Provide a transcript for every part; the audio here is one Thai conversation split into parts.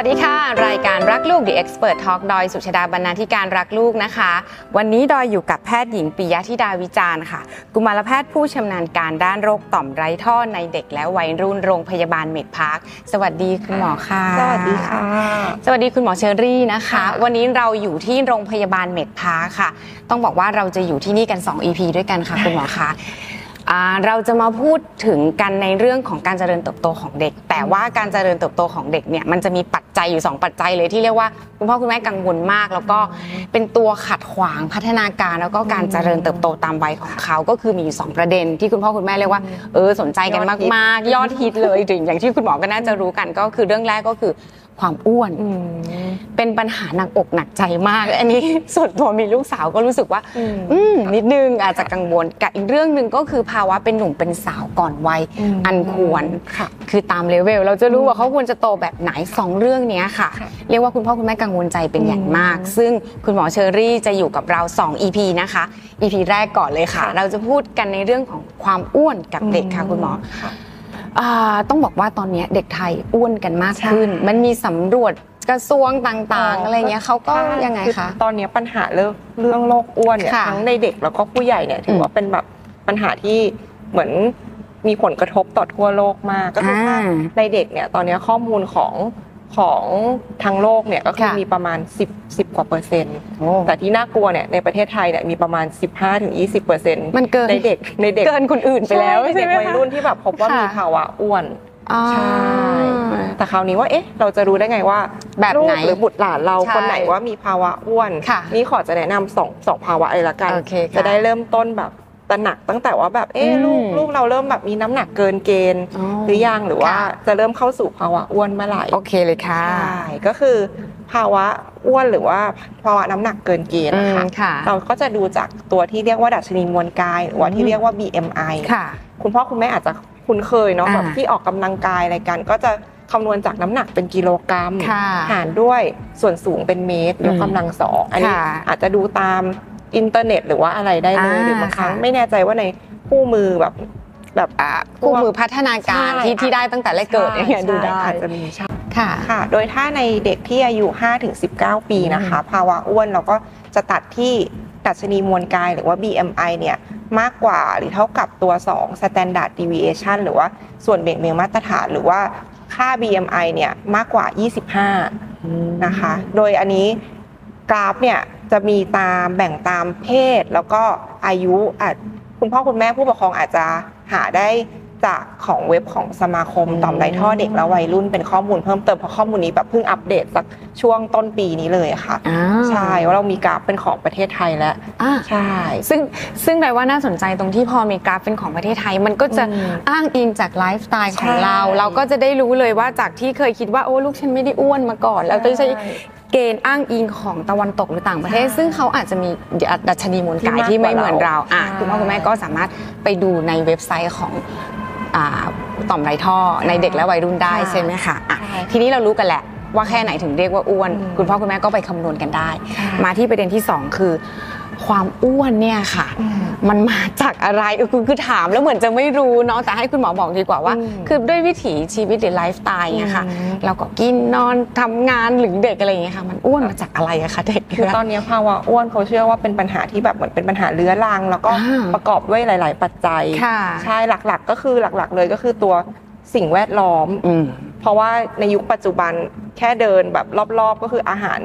วัสดีค่ะ รายการรักลูก The Expert Talk ดอยสุชาดาบรรณาธิการรักลูกนะคะ วันนี้ดอยอยู่กับแพทย์หญิงปิยธิดาวิจารณ์ค่ะ กุมารแพทย์ผู้ชำนาญการด้านโรคต่อมไร้ท่อในเด็กและวัยรุ่นโรงพยาบาลเมดพาร์คสวัสดีคุณหมอค่ะ สวัสดีค่ะ สวัสดีคุณหมอเชอรี่นะคะค่ะวันนี้เราอยู่ที่โรงพยาบาลเมดพาร์คค่ะ ต้องบอกว่าเราจะอยู่ที่นี่กัน 2 EP ด้วยกันค่ะคุณหมอคะอ่า เราจะมาพูดถึงกันในเรื่องของการเจริญเติบโตของเด็ก แต่ว่าการเจริญเติบโตของเด็กเนี่ยมันจะมีปัจจัยอยู่ 2 ปัจจัยเลยที่เรียกว่าคุณพ่อคุณแม่กังวลมาก แล้วก็เป็นตัวขัดขวางพัฒนาการ แล้วก็การเจริญเติบโตตามวัยของเขา ก็คือมีอยู่สองประเด็น ที่คุณพ่อคุณแม่เรียกว่าเออสนใจกันมากๆ ยอดฮิตเลยถึงอย่างที่คุณหมอก็น่าจะรู้กันก็คือเรื่องแรกก็คือ ความอ้วนอืมเป็นปัญหาหนักอกหนักใจมาก อันนี้ส่วนตัวมีลูกสาวก็รู้สึกว่าอืมอืมนิดนึงอาจจะกังวลกับอีกเรื่องหนึ่งก็คือภาวะเป็นหนุ่มเป็นสาวก่อนวัยอืมอันควรค่ะ คือตามเลเวลเราจะรู้ว่าเขาควรจะโตแบบไหนสองเรื่องเนี้ยค่ะค่ะ เรียกว่าคุณพ่อคุณแม่กังวลใจเป็นอย่างมากอืมซึ่งคุณหมอเชอรี่จะอยู่กับเรา 2 EP นะคะ EP แรกก่อนเลยค่ะค่ะเราจะพูดกันในเรื่องของความอ้วนกับเด็กค่ะคุณหมอค่ะอ่า ต้องบอกว่าตอนเนี้ยเด็กไทยอ้วนกันมากขึ้นใช่มันมีสำรวจกระทรวงต่างๆ อะไรเงี้ยเขาก็ยังไงอคะตอนนี้ปัญหาเรื่องเรื่องโรคอ้วนเนี่ยค่ะทั้งในเด็กแล้วก็ผู้ใหญ่เนี่ยถือว่าเป็นแบบปัญหาที่เหมือนมีผลกระทบต่อทั่วโลกมากก็คือถ้าอ่าในในเด็กเนี่ยตอนนี้ข้อมูลของ ของทั้งโลกเนี่ยก็คือค่ะ มีประมาณ 10 10 กว่าเปอร์เซ็นต์โอ้แต่ที่น่ากลัวเนี่ยในประเทศไทยเนี่ยมีประมาณ 15ถึง20เปอร์เซ็นต์มันเกินในเด็กในเด็กเกินคนอื่นไปแล้วใช่ใช่เด็กไหมวัยคะรุ่นที่แบบพบว่าค่ะมีภาวะอ้วน อ่า ใช่ แต่คราวนี้ว่าเอ๊ะ เราจะรู้ได้ไงว่าแบบไหนลูกหรือบุตรหลานเราใช่คนไหนว่ามีภาวะอ้วน ค่ะนี่ขอจะแนะนำสองสองภาวะเลยละกัน โอเคค่ะจะได้เริ่มต้นแบบ ตระหนักตั้งแต่ว่าแบบเอ๊ะอืมลูกลูกเราเริ่มแบบมีน้ำหนักเกินเกณฑ์อ๋อหรือยังหรือว่าค่ะจะเริ่มเข้าสู่ภาวะอ้วนเมื่อไหร่โอเคเลยค่ะใช่ก็คือภาวะอ้วนหรือว่าภาวะน้ำหนักเกินเกณฑ์อืนะมคะค่ะเราก็จะดูจากตัวที่เรียกว่าดัชนีมวลกาย หรือว่าอืที่มเรียกว่า BMI ค่ะ คุณพ่อคุณแม่อาจจะคุ้นเคยเนาะอ่าแบบที่ออกกำลังกายอะไรกัน ก็จะคำนวณจากน้ำหนักเป็นกิโลกรัมค่ะหารด้วยส่วนสูงเป็นเมตรยกกำลังสองอันนี้ค่ะอาจจะดูตาม อินเทอร์เน็ตหรือว่าอะไรได้เลยอ่าหรือบางครั้งค่ะ ไม่แน่ใจว่าในคู่มือแบบแบบอ่าคู่มือพัฒนาการใช่ที่ที่ได้ตั้งแต่แรกเกิดอย่างเงี้ยดูได้ใช่อาจจะมีใช่ค่ะ ค่ะ โดยถ้าในเด็กที่อายุ 5-19 ปีนะคะ ภาวะอ้วนเราก็จะตัดที่ดัชนีมวลกายหรือว่า BMI เนี่ยมากกว่าหรือเท่ากับตัว 2 standard deviation หรือว่าส่วนเบี่ยงเบนมาตรฐานหรือว่าค่า BMI เนี่ยมากกว่า 25 นะคะ โดยอันนี้กราฟเนี่ย จะมีตามแบ่งตามเพศ แล้วก็อายุอาจคุณพ่อคุณแม่ผู้ปกครองอาจจะหาได้จากของเว็บของสมาคมอืมต่อมไรท่อเด็กและวัยรุ่นเป็นข้อมูลเพิ่มเติมเพราะข้อมูลนี้แบบเพิ่งอัปเดตสักช่วงต้นปีนี้เลยค่ะอ่าใช่ว่าเรามีกราฟเป็นของประเทศไทยแล้วอ่าใช่ซึ่งซึ่งแปลว่าน่าสนใจตรงที่พอมีกราฟเป็นของประเทศไทย มันก็จะอืมอ้างอิงจากไลฟ์สไตล์ของใช่เรา เราก็จะได้รู้เลยว่าจากที่เคยคิดว่าโอ้ลูกฉันไม่ได้อ้วนมาก่อน แล้วก็ใช้ เกณฑ์อ้างอิงของตะวันตกหรือต่างประเทศใช่ซึ่งเขาอาจจะมีดัชนีมวลกายที่ที่มากไม่กว่าเหมือนเราเราอะใช่คุณพ่อคุณแม่ก็สามารถไปดูในเว็บไซต์ของอ่าต่อมไรท่อในเด็กและวัยรุ่นได้ใช่ใช่ไหมคะอะใช่ทีนี้เรารู้กันแหละว่าแค่ไหนถึงเรียกว่าอ้วนอืมคุณพ่อคุณแม่ก็ไปคำนวณกันได้ใช่มาที่ประเด็นที่สองคือ ความอ้วนเนี่ยค่ะอืมมันมาจากอะไรเออคือคือถามแล้วเหมือนจะไม่รู้เนาะแต่ให้คุณหมอบอกดีกว่าว่าอืมคือด้วยวิถีชีวิตหรือไลฟ์สไตล์เนี่ยค่ะอืมเราก็กินนอนทำงานหรือเด็กอะไรอย่างเงี้ยค่ะ มันอ้วนมาจากอะไรอะคะเด็กคือตอนนี้ภาวะอ้วนเขาเชื่อว่าเป็นปัญหาที่แบบเหมือนเป็นปัญหาเรื้อรัง แล้วก็อ่าประกอบด้วยหลาย ๆ ปัจจัยค่ะใช่หลักๆ ก็คือหลัก ๆ เลยก็คือตัวสิ่งแวดล้อมอืมเพราะว่าในยุคปัจจุบันแค่เดินแบบรอบ ๆ ก็คืออาหาร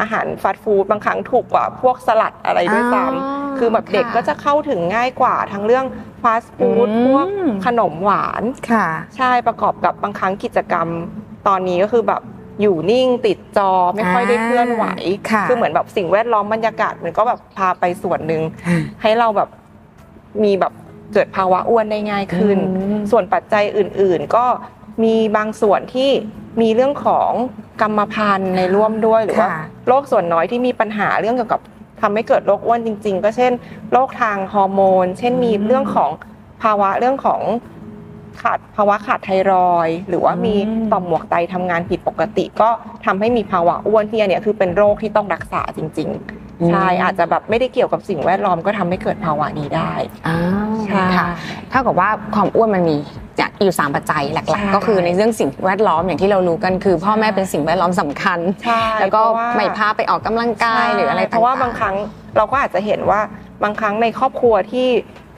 อาหารฟาสต์ฟู้ดบางครั้งถูกกว่าพวกสลัดอะไรด้วยซ้อ๋อำคือแบบเด็กค่ะก็จะเข้าถึงง่ายกว่าทั้งเรื่องฟาสต์ฟู้ดอืมพวกขนมหวานค่ะ ใช่ประกอบกับบางครั้งกิจกรรมตอนนี้ก็คือแบบอยู่นิ่งติดจอไม่ค่อยได้เคลื่อนไหวค่ะอเหมือนแบบสิ่งแวดล้อมบรรยากาศมันก็แบบพาไปส่วนหนึ่งให้เราแบบมีแบบเกิดภาวะอ้วนได้ง่ายขึ้นอืมส่วนปัจจัยอื่น ๆ ก็ มีบางส่วนที่มีเรื่องของกรรมพันธุ์ในร่วมด้วยหรือว่าค่ะโรคส่วนน้อยที่มีปัญหาเรื่องเกี่ยวกับทำให้เกิดโรคอ้วนจริง ๆ ก็เช่นโรคทางฮอร์โมน เช่นมีเรื่องของภาวะเรื่องของขาดภาวะขาดไทรอยด์หรือว่ามีอืมต่อมหมวกไตทำงานผิดปกติ ก็ทำให้มีภาวะอ้วนที่อันเนี้ยคือเป็นโรคที่ต้องรักษาจริง ๆ ใช่อาจจะแบบไม่ได้เกี่ยวกับสิ่งแวดล้อมก็ทำให้เกิดภาวะนี้ได้อ่าใช่ค่ะเท่ากับว่าความอ้วนมันมี อย่างอยู่ 3 ปัจจัยหใช่ลักๆ ก็คือในเรื่องสิ่งแวดล้อมอย่างที่เรารู้กันคือพ่อแม่เป็นสิ่งแวดล้อมสำคัญใช่แล้วก็เพราะว่าไม่พาไปออกกำลังกายหรืออะไรใช่ต่างๆเพราะว่าบางครั้งเราก็อาจจะเห็นว่าบางครั้งในครอบครัวที่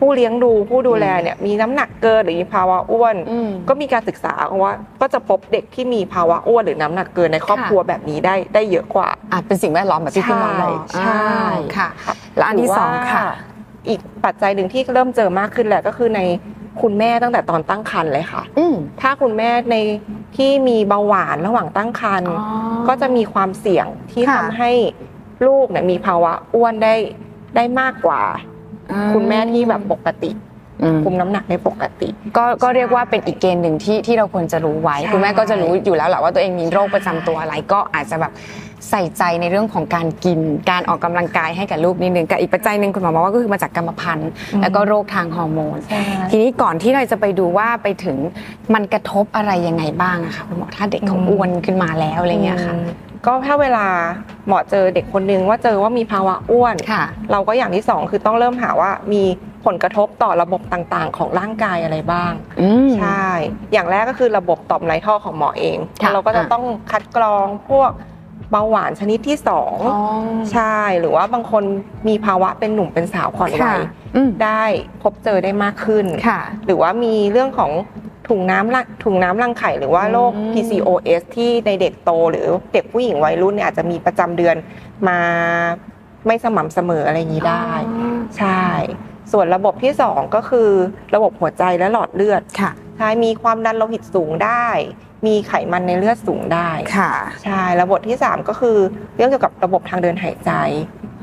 ผู้เลี้ยงดูผู้ดูแลเนี่ยมีน้ำหนักเกินหรือมีภาวะอ้วนอืมก็มีการศึกษาว่าก็จะพบเด็กที่มีภาวะอ้วนหรือน้ำหนักเกินในครอบครัวแบบนี้ได้ได้เยอะกว่าอะเป็นสิ่งแวดล้อมแบบที่คุณหมอบอกใช่อ่าค่ะ แล้วอันที่สองหรืว่าค่ะ อีกปัจจัยหนึ่งที่เริ่มเจอมากขึ้นแหละก็คือใน คุณแม่ตั้งแต่ตอนตั้งครรภ์เลยค่ะ อืม ถ้าคุณแม่ในที่มีเบาหวานระหว่างตั้งครรภ์อ๋อก็จะมีความเสี่ยงที่ค่ะ ทำให้ลูกเนี่ยมีภาวะอ้วนได้ได้มากกว่า คุณแม่ที่แบบปกติอืม คุมน้ำหนักได้ปกติ ก็ก็เรียกว่าเป็นอีกเกณฑ์หนึ่งที่ที่เราควรจะรู้ไว้ใช่คุณแม่ก็จะรู้อยู่แล้วแหละว่าตัวเองมีโรคประจำตัวอะไรก็อาจจะแบบใส่ใจในเรื่องของการกิน การออกกำลังกายให้กับลูกนิดนึงกับอีกปัจจัยหนึ่งคุณหมอบอกว่าก็คือมาจากกรรมพันธุ์แล้วก็โรคทางฮอร์โมนใช่ทีนี้ก่อนที่เราจะไปดูว่าไปถึงมันกระทบอะไรยังไงบ้างอะคะคุณหมอถ้าเด็กเขาอ้วนขึ้นมาแล้วอะไรเงี้ยค่ะอืม ก็ถ้าเวลาหมอเจอเด็กคนนึงว่าเจอว่ามีภาวะอ้วนค่ะเราก็อย่างที่สองคือต้องเริ่มหาว่ามีผลกระทบต่อระบบต่างๆ ของร่างกายอะไรบ้างอืมใช่ อย่างแรกก็คือระบบต่อมไรท่อของหมอเองค่ะเราก็จะอะต้องคัดกรองพวกเบาหวานชนิดที่สองอ๋อใช่ หรือว่าบางคนมีภาวะเป็นหนุ่มเป็นสาวก่อนวัค่ะยอืมได้พบเจอได้มากขึ้นค่ะหรือว่ามีเรื่องของ ถุงน้ำละถุงน้ำรังไข่หรือว่าโรคอืม PCOS ที่ในเด็กโตหรือเด็กผู้หญิงวัยรุ่นเนี่ยอาจจะมีประจำเดือนมาไม่สม่ำเสมออะไรอย่างนี้ได้อ๋อใช่ ส่วนระบบที่สองก็คือระบบหัวใจและหลอดเลือดค่ะใช่มีความดันโลหิตสูงได้ มีไขมันในเลือดสูงได้ค่ะใช่ระบบที่สามก็คือเรื่องเกี่ยวกับระบบทางเดินหายใจ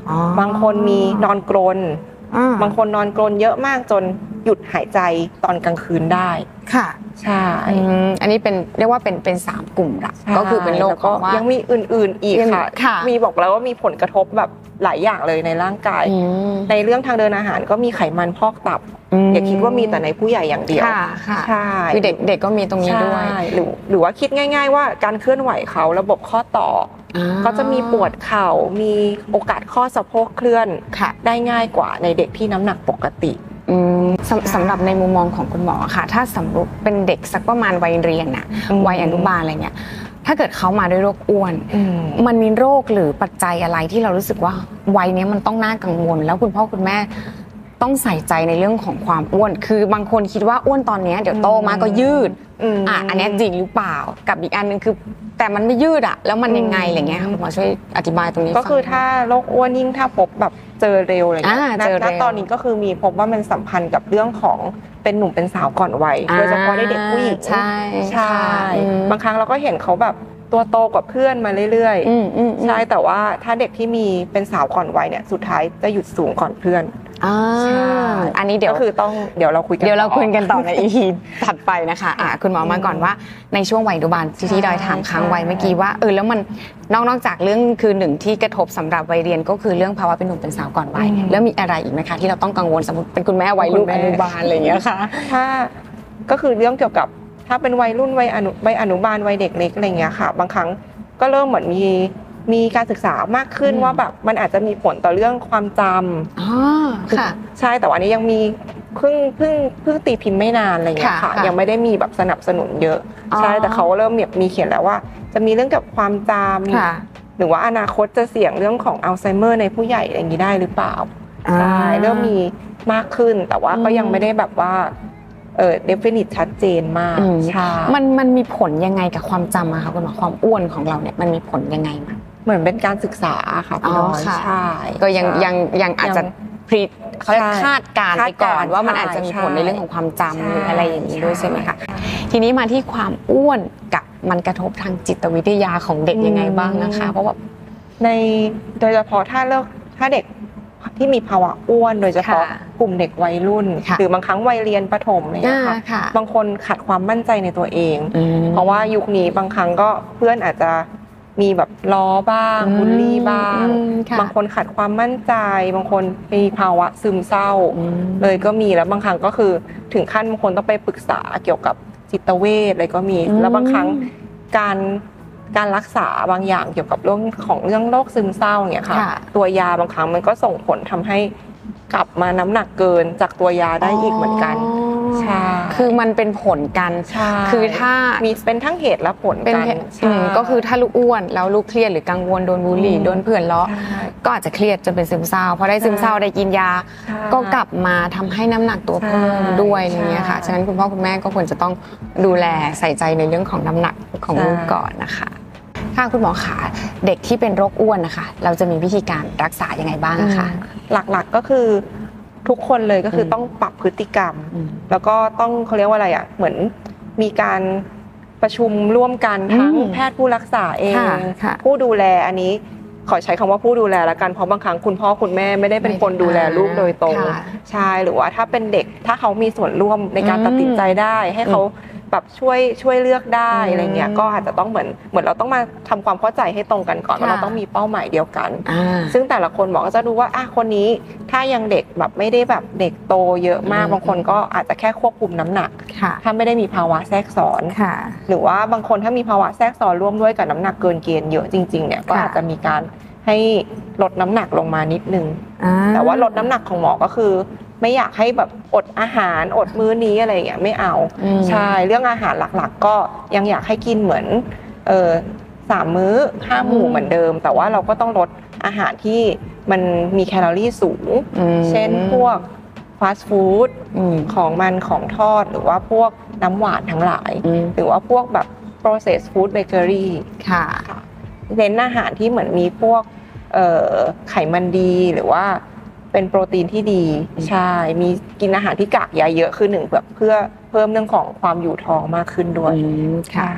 อ๋อบางคนมีนอนกรนอ่า บางคนนอนกรนเยอะมากจนหยุดหายใจตอนกลางคืนได้ค่ะใช่อืมอันนี้เป็นเรียกว่าเป็นเป็นสามกลุ่มหลักใช่ก็คือเป็นโรคแล้วขก็องว่ายังมีอื่น ๆ อีกยังค่ะค่ะ มีบอกแล้วว่ามีผลกระทบแบบหลายอย่างเลยในร่างกายอืมในเรื่องทางเดินอาหารก็มีไขมันพอกตับม อย่าคิดว่ามีแต่ในผู้ใหญ่อย่างเดียวค่ะค่ะใช่คือเด็กเด็กก็มีตรงนี้ด้วยใช่หรือหรือว่าคิดง่าย ๆ ว่าการเคลื่อนไหวเขาระบบข้อต่ออ่าอก็จะมีปวดเข่ามีโอกาสข้อสะโพกเคลื่อนค่ะได้ง่ายกว่าในเด็กที่น้ำหนักปกติอืมสำสำหรับในมุมมองของคุณหมอค่ะ ถ้าสมมติเป็นเด็กสักประมาณวัยเรียนน่ะอืมวัยอนุบาลอะไรเงี้ยถ้าเกิดเขามาด้วยโรคอ้วนอืมมันมีโรคหรือปัจจัยอะไรที่เรารู้สึกว่าวัยเนี้ยมันต้องน่ากังวล แล้วคุณพ่อคุณแม่ ต้องใส่ใจในเรื่องของความอ้วน คือบางคนคิดว่าอ้วนตอนเนี้ยเดี๋ยวโตมาก็ยืดมอะอันเนี้ยจริงหรือเปล่ากับอีกอันหนึงคือ แต่มันไม่ยืดอะแล้วมันยังไงอืมอะไรเงี้ยค่ะคุณหมอช่วยอธิบายตรงนี้ก็คือฟังถ้าโรคอ้วนยิ่งถ้าพบแบบเจอเร็วอะไรเงี้ยอ่าณเจอเร็ณวตอนนี้ก็คือมีพบว่ามันสัมพันธ์กับเรื่องของเป็นหนุ่มเป็นสาวก่อนวัยอ่าโดยเฉพาะในเด็กผู้หญิงใช่ใช่อืมบางครั้งเราก็เห็นเขาแบบตัวโตกว่าเพื่อนมาเรื่อยอืมอืมๆใช่แต่ว่าถ้าเด็กที่มีเป็นสาวก่อนวัยเนี่ยสุดท้ายจะหยุดสูงก่อนเพื่อน อ่าใช่อันนี้เดี๋ยวก็คือต้องเดี๋ยวเราคุยกันเดี๋ยวเราต่อคุยกันต่อใน EP ถัดไปนะคะอะคุณหมอมาก่อนว่าในช่วงวัยอนุบาลที่ที่ดอยถามค้างไว้เมื่อกี้ว่าเออแล้วมันนอกนอกจากเรื่องคือหนึ่งที่กระทบสำหรับวัยเรียนก็คือเรื่องภาวะเป็นหนุ่มเป็นสาวก่อนวัยอืมแล้วมีอะไรอีกไหมคะที่เราต้องกังวลสมมติเป็นคุณแม่วัยลูกคุณแม่อนุบาลอะไรอย่างเงี้ยค่ะถ้าก็คือเรื่องเกี่ยวกับถ้าเป็นวัยรุ่นวัยอนุวัยอนุบาลวัยเด็กเล็กอะไรเงี้ยค่ะ บางครั้งก็เริ่มเหมือนมี มีการศึกษามากขึ้นอืมว่าแบบมันอาจจะมีผลต่อเรื่องความจำอ๋อค่ะ ใช่แต่ว่าอันนี้ยังมีเพิ่งเพิ่งเพิ่งตีพิมพ์ไม่นานอะไรเงี้ยค่ะค่ะค่ะ ยังไม่ได้มีแบบสนับสนุนเยอะอ๋อใช่แต่เขาเริ่มมีมีเขียนแล้วว่า จะมีเรื่องเกี่ยวกับความจค่ะำหรือว่าอนาคตจะเสี่ยงเรื่องของอัลไซเมอร์ในผู้ใหญ่อะไรอย่างนี้ได้หรือเปล่าใช่เริ่มมีมากขึ้นแต่ว่าก็อืมยังไม่ได้แบบว่าเออ definite ชัดเจนมากอืมใช่มันมันมีผลยังไงกับความจำอะคะคุณหมอความอ้วนของเราเนี่ยมันมีผลยังไงมั้ย เหมือนเป็นการศึกษาค่ะพี่อ๋อน้อยค่ะใช่ก็ยังใช่ยังยังอาจจะยังพรีเขาเรียกใช่คาดการณ์ไปก่อนคาดการณ์ว่ามันอาจจะมีใช่ผลในเรื่องของความจำใช่หรืออะไรอย่างนี้ด้วยใช่ไหมคะใช่ทีนี้มาที่ความอ้วนกับมันกระทบทางจิตวิทยาของเด็กยังไงบ้างนะคะ เพราะว่าในโดยเฉพาะถ้าเลิกถ้าเด็กที่มีภาวะอ้วนโดยเฉพาะค่ะกลุ่มเด็กวัยรุ่นค่ะหรือบางครั้งวัยเรียนประถมอะไรอย่างเงี้ยค่ะอ่าค่ะบางคนขาดความมั่นใจในตัวเองอืมเพราะว่ายุคนี้บางครั้งก็เพื่อนอาจจะ มีแบบล้อบ้างอืมบูลลี่บ้างอืมค่ะบางคนขาดความมั่นใจ บางคนมีภาวะซึมเศร้าอืมเลยก็มีแล้วบางครั้งก็คือถึงขั้นบางคนต้องไปปรึกษาเกี่ยวกับจิตเวชอะไรก็มีอืมแล้วบางครั้งการการรักษาบางอย่างเกี่ยวกับเรื่องของเรื่องโรคซึมเศร้าเนี่ยค่ะค่ะตัวยาบางครั้งมันก็ส่งผลทำให้กลับมาน้ำหนักเกินจากตัวยาได้อีกเหมือนกัน ใช่ คือมันเป็นผลกัน ใช่ คือถ้ามีเป็นทั้งเหตุและผลเป็นกันเหตุใช่ อืมก็คือถ้าลูกอ้วนแล้วลูกเครียดหรือกังวลโดนบูลลี่อืมโดนเพื่อนล้อ ใช่ก็อาจจะเครียดจนเป็นซึมเศร้าพอได้ซึมเศร้าได้กินยา ใช่ก็กลับมาทำให้น้ำหนักตัวเพิ่มใช่ด้วยอะไรเงี้ยค่ะ ใช่ ฉะนั้นคุณพ่อคุณแม่ก็ควรจะต้องดูแลใส่ใจในเรื่องของน้ำหนักของใช่ลูกก่อนนะคะ ค่ะคุณหมอขาเด็กที่เป็นโรคอ้วนนะคะ เราจะมีวิธีการรักษายังไงบ้างอะคะ หลักๆก็คือ ทุกคนเลยก็คืออมต้องปรับพฤติกรรมอืมแล้วก็ต้องเขาเรียกว่าอะไรอะเหมือนมีการประชุมร่วมกันทั้งอืมแพทย์ผู้รักษาเองค่ะค่ะผู้ดูแลอันนี้ขอใช้คำว่าผู้ดูแลละกันเพราะบางครั้งคุณพ่อคุณแม่ไม่ได้เป็นคนดูแลลูกโดยตรงค่ะใช่หรือว่าถ้าเป็นเด็กถ้าเขามีส่วนร่วมในการอืมตัดสินใจได้ ให้เขา แบบช่วยช่วยเลือกได้อืมอะไรเงี้ยก็อาจจะต้องเหมือนเหมือนเราต้องมาทำความเข้าใจให้ตรงกันก่อนว่าค่ะเราต้องมีเป้าหมายเดียวกันอ่าซึ่งแต่ละคนหมอก็จะดูว่าอะคนนี้ถ้ายังเด็กแบบไม่ได้แบบเด็กโตเยอะมากอืมบางคนก็อาจจะแค่ควบคุมน้ำหนักค่ะถ้าไม่ได้มีภาวะแทรกซ้อนค่ะหรือว่าบางคนถ้ามีภาวะแทรกซ้อนร่วมด้วยกับน้ำหนักเกินเกณฑ์เยอะจริงๆเนี่ยก็ค่ะอาจจะมีการให้ลดน้ำหนักลงมานิดนึงอ่แต่ว่าลดน้ำหนักของหมอก็คือ ไม่อยากให้แบบอดอาหารอดมื้อนี้อะไรอย่างเงี้ยไม่เอาอืมใช่เรื่องอาหารหลักๆ ก็ยังอยากให้กินเหมือนเออสามมื้อห้าหมู่อืมเหมือนเดิม แต่ว่าเราก็ต้องลดอาหารที่มันมีแคลอรี่สูงอืมเช่นพวกฟาสต์ฟู้ดอืมของมันของทอดหรือว่าพวกน้ำหวานทั้งหลายอืมหรือว่าพวกแบบ processed food bakery ค่ะเน้นอาหารที่เหมือนมีพวกเอ่อไขมันดีหรือว่า เป็นโปรตีนที่ดีอืมใช่ มีกินอาหารที่กากใยเยอะขึ้นหนึ่งแบบเพื่อเพิ่มเรื่องของความอยู่ท้องมากขึ้นด้วยอืมค่ะ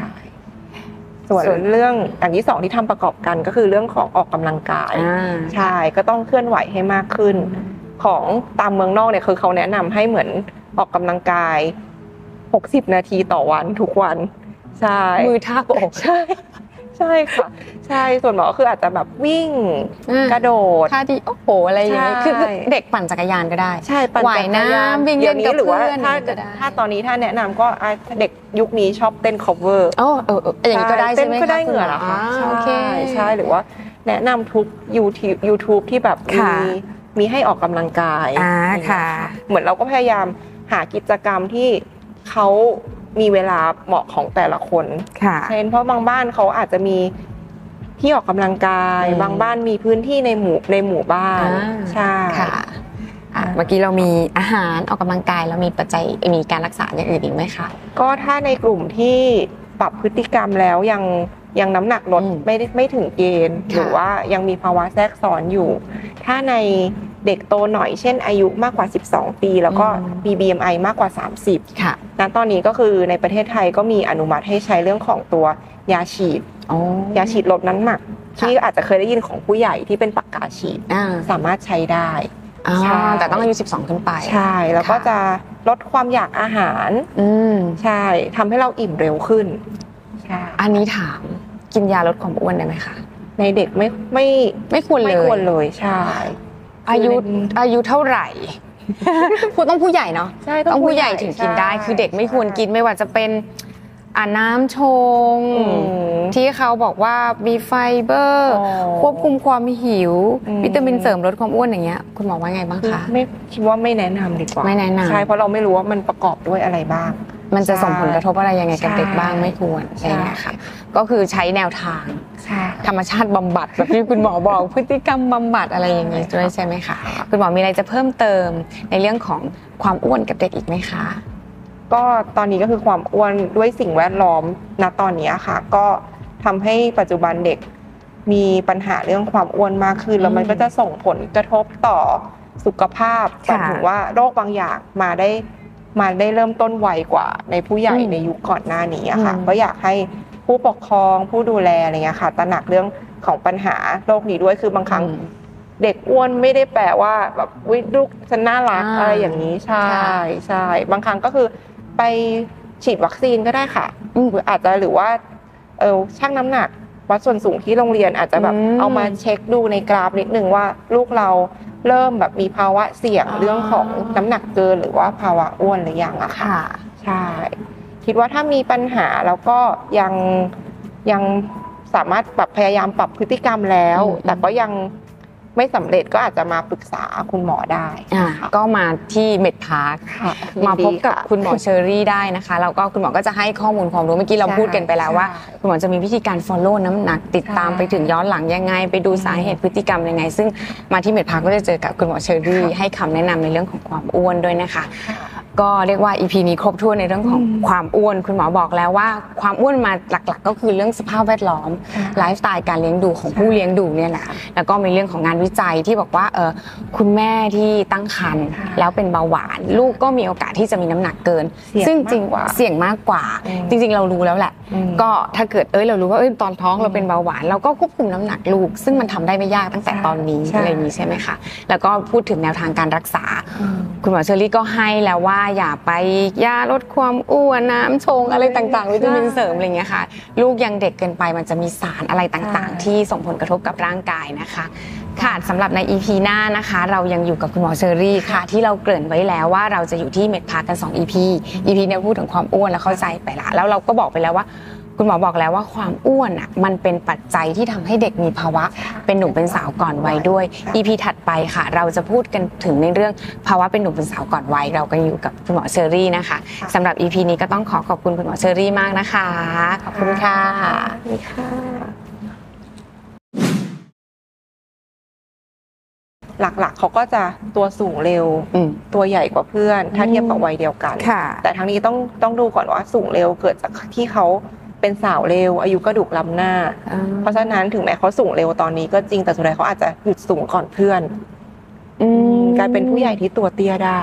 ใช่ส่วนส่วนเรื่องอย่างที่สองที่ทำประกอบกันก็คือเรื่องของออกกำลังกายอ่าใช่ก็ต้องเคลื่อนไหวให้มากขึ้น ของตามเมืองนอกเนี่ยคือเขาแนะนำให้เหมือนออกกำลังกาย 60 นาทีต่อวันทุกวันใช่มือทาบอกใช่ ใช่ค่ะ ใช่ส่วนหมอคืออาจจะแบบวิ่งอ่ากระโดดท่าดีโอ้โหอะไรอย่างเงี้ยใช่คือเด็กปั่นจักรยานก็ได้ ใช่ปั่นว่ายจักรยานน้ำวิ่งเล่เดี๋ยวนนี้กับหรือว่าเพื่อนถ้าก็ได้ถ้าตอนนี้ถ้าแนะนำก็อะเด็กยุคนี้ชอบเต้น cover โอ้เออเอออย่างนี้ก็ได้ใช่ไหมเต้นก็ได้คะเหงื่อเหรอคุคะณมอ่าโอเคใช่ใช่หรือว่าแนะนำทุก YouTube YouTube ที่แบบมีค่ะมีให้ออกกำลังกายอ่าอย่างเงี้ยค่ะ เหมือนเราก็พยายามหากิจกรรมที่เขา มีเวลาเหมาะของแต่ละคนค่ะเช่นเพราะบางบ้านเขาอาจจะมีที่ออกกำลังกายอืมบางบ้านมีพื้นที่ในหมู่ในหมู่บ้านอ่าใช่ค่ะอะเมื่อกี้เรามีอาหารออกกำลังกายแล้วมีปัจจัยมีการรักษาอย่างอื่นอีกไหมคะก็ถ้าในกลุ่มที่ปรับพฤติกรรมแล้วยังยังน้ำหนักลดอืมไม่ได้ไม่ถึงเกณฑ์ค่ะหรือว่ายังมีภาวะแทรกซ้อนอยู่ ถ้าใน เด็กโตหน่อยเช่นอายุมากกว่า 12 ปี แล้วก็มี BMI มากกว่า 30ค่ะณตอนนี้ก็คือในประเทศไทยก็มีอนุมัติให้ใช้เรื่องของตัวยาฉีดโอ้ยาฉีดลดน้ำหนักค่ะที่อาจจะเคยได้ยินของผู้ใหญ่ที่เป็นปากกาฉีดอ่าสามารถใช้ได้อ่าใช่แต่ต้องอายุ 12 ขึ้นไป ใช่ แล้วก็ค่ะจะลดความอยากอาหารอืมใช่ทำให้เราอิ่มเร็วขึ้นใช่อันนี้ถามกินยาลดความอ้วนได้ไหมคะในเด็กไม่ไม่ไม่ควรเลยไม่ควรเลยใช่ อายุคือในอายุเท่าไหร่พูดต้องผู้ใหญ่เนาะใช่ต้องผู้ใหญ่ถึงกินได้ใช่คือเด็กไม่ควรกินไม่ว่าจะเป็นอ่าน้ำชงอืมที่เขาบอกว่ามีไฟเบอร์อ๋อควบคุมความหิวอืมวิตามินเสริมลดความอ้วนอย่างเงี้ยคุณหมอว่าไงบ้างคือคะไม่คิดว่าไม่แนะนำดีกว่าไม่แนะนำใช่เพราะเราไม่รู้ว่ามันประกอบด้วยอะไรบ้าง มันจะส่งผลกระทบอะไรยังไงกับใช่เด็กบ้างไม่ควรใช่อะไรเงี้ยค่ะ ก็คือใช้แนวทางใช่ธรรมชาติบำบัดแบบที่คุณหมอบอกพฤติกรรมบำบัดอะไรอย่างเงี้ยด้วยใช่ไหมคะคุณหมอมีอะไรจะเพิ่มเติมในเรื่องของความอ้วนกับเด็กอีกไหมคะ ก็ตอนนี้ก็คือความอ้วนด้วยสิ่งแวดล้อมณตอนนี้ค่ะ ก็ทำให้ปัจจุบันเด็กมีปัญหาเรื่องความอ้วนมากขึ้น แล้วมันอืมก็จะส่งผลกระทบต่อสุขภาพหค่ะมายถึงว่าโรคบางอย่างมาได้ มาได้เริ่มต้นไวกว่าในผู้ใหญ่อืมในยุคก่อนหน้านี้อะค่ะอืมก็อยากให้ผู้ปกครองผู้ดูแลอะไรเงี้ยค่ะ ตระหนักเรื่องของปัญหาโรคนี้ด้วยคือบางครั้งอืมเด็กอ้วนไม่ได้แปลว่าแบบวิลูกฉันน่ารักอ่าอะไรอย่างนี้ใช่ค่ะใช่บางครั้งก็คือไปฉีดวัคซีนก็ได้ค่ะอืมหรืออาจจะหรือว่าเออชั่งน้ำหนักวัดส่วนสูงที่โรงเรียนอาจจะแบบอืมเอามาเช็คดูในกราฟนิดนึงว่าลูกเรา เริ่มแบบมีภาวะเสี่ยงอ่าเรื่องของน้ำหนักเกิน หรือว่าภาวะอ้วนหรือยังอะค่ะค่ะใช่คิดว่าถ้ามีปัญหาแล้วก็ยังยังสามารถปรับพยายามปรับพฤติกรรมแล้วอืมแต่ก็ยัง ไม่สำเร็จก็อาจจะมาปรึกษาคุณหมอได้ อ่าค่ะก็มาที่เมดพาร์คค่ะมาพบกับยินดีะ คุณหมอเชอรี่ได้นะคะแล้วก็คุณหมอก็จะให้ข้อมูลความรู้เมื่อกี้เราใช่พูดกันไปแล้วว่า ใช่คุณหมอจะมีวิธีการ follow น้ำหนักติดตามใช่ไปถึงย้อนหลังยังไง ไปดูสาเหตุพฤติกรรมยังไง ซึ่งมาที่เมดพาร์คก็จะเจอกับคุณหมอเชอรี่ค่ะ ให้คำแนะนำในเรื่องของความอ้วนด้วยนะคะ ค่ะ ก็เรียกว่า EP นี้ครบถ้วนในเรื่องของอืมความอ้วน คุณหมอบอกแล้วว่า ความอ้วนมาหลักๆ ก็คือเรื่องสภาพแวดล้อมใช่ไลฟ์สไตล์การเลี้ยงดูของใช่ผู้เลี้ยงดูเนี่ยแหละแล้วก็มีเรื่องของงานวิจัยที่บอกว่าเออคุณแม่ที่ตั้งครรภ์ค่ะแล้วเป็นเบาหวาน ลูกก็มีโอกาสที่จะมีน้ำหนักเกินเสี่ยงซึ่งจริงมากกว่าเสี่ยงมากกว่าอืมจริง ๆ เรารู้แล้วแหละอืมก็ถ้าเกิดเอ้ยเรารู้ว่าเอ้ยตอนท้องอืมเราเป็นเบาหวานเราก็ควบคุมน้ำหนักลูก ซึ่งมันทำได้ไม่ยากตั้งแต่ใช่ตอนนี้ใช่อะไรอย่างนี้ใช่ไหมคะแล้วก็พูดถึงแนวทางการรักษาอืมคุณหมอเชอรี่ก็ให้แล้วว่าอย่าไปยาลดความอ้วนน้ำชงอะไรต่างๆวิตามินเสริมอะไรอย่างเงี้ยค่ะ ลูกยังเด็กเกินไปมันจะมีสารอะไรต่างๆใช่ที่ส่งผลกระทบกับร่างกายนะคะค่ะสำหรับใน EP หน้านะคะ เรายังอยู่กับคุณหมอเชอรี่ค่ะ ที่เราเกริ่นไว้แล้วว่าเราจะอยู่ที่เมดพาร์คกัน 2 EP EP เนี่ยพูดถึงความอ้วนแล้วเข้าใจไปละแล้วเราก็บอกไปแล้วว่า คุณหมอบอกแล้วว่าความอ้วนอะมันเป็นปัจจัยที่ทำให้เด็กมีภาวะ เป็นหนุ่มเป็นสาวก่อนวัยด้วย EP ถัดไปค่ะ เราจะพูดกันถึงในเรื่องภาวะเป็นหนุ่มเป็นสาวก่อนวัยเราก็อยู่กับคุณหมอเชอรี่นะคะค่ะสำหรับ EP นี้ก็ต้องขอขอบคุณคุณหมอเชอรี่มากนะคะ ขอบคุณค่ะสวัสดีค่ะหลักๆ เขาก็จะตัวสูงเร็วอืมตัวใหญ่กว่าเพื่อน ถ้าเทียบกับวัยเดียวกันค่ะแต่ทั้งนี้ต้องต้องดูก่อนว่าสูงเร็วเกิดจากที่เขา เป็นสาวเร็ว อายุกระดูกล้ำหน้า เพราะฉะนั้นถึงแม้เขาสูงเร็วตอนนี้ก็จริงแต่สุดท้ายเขาอาจจะหยุดสูงก่อนเพื่อนอืมกลายเป็นผู้ใหญ่ที่ตัวเตี้ยได้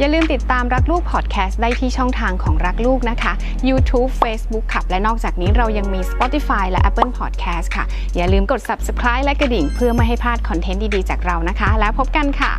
อย่าลืมติดตามรักลูกพอดแคสต์ได้ที่ช่องทางของรักลูกนะคะ YouTube Facebook ขับ และนอกจากนี้เรายังมี Spotify และ Apple Podcast ค่ะ อย่าลืมกด Subscribe และกระดิ่ง เพื่อไม่ให้พลาดคอนเทนต์ดี ๆ จากเรานะคะ แล้วพบกันค่ะ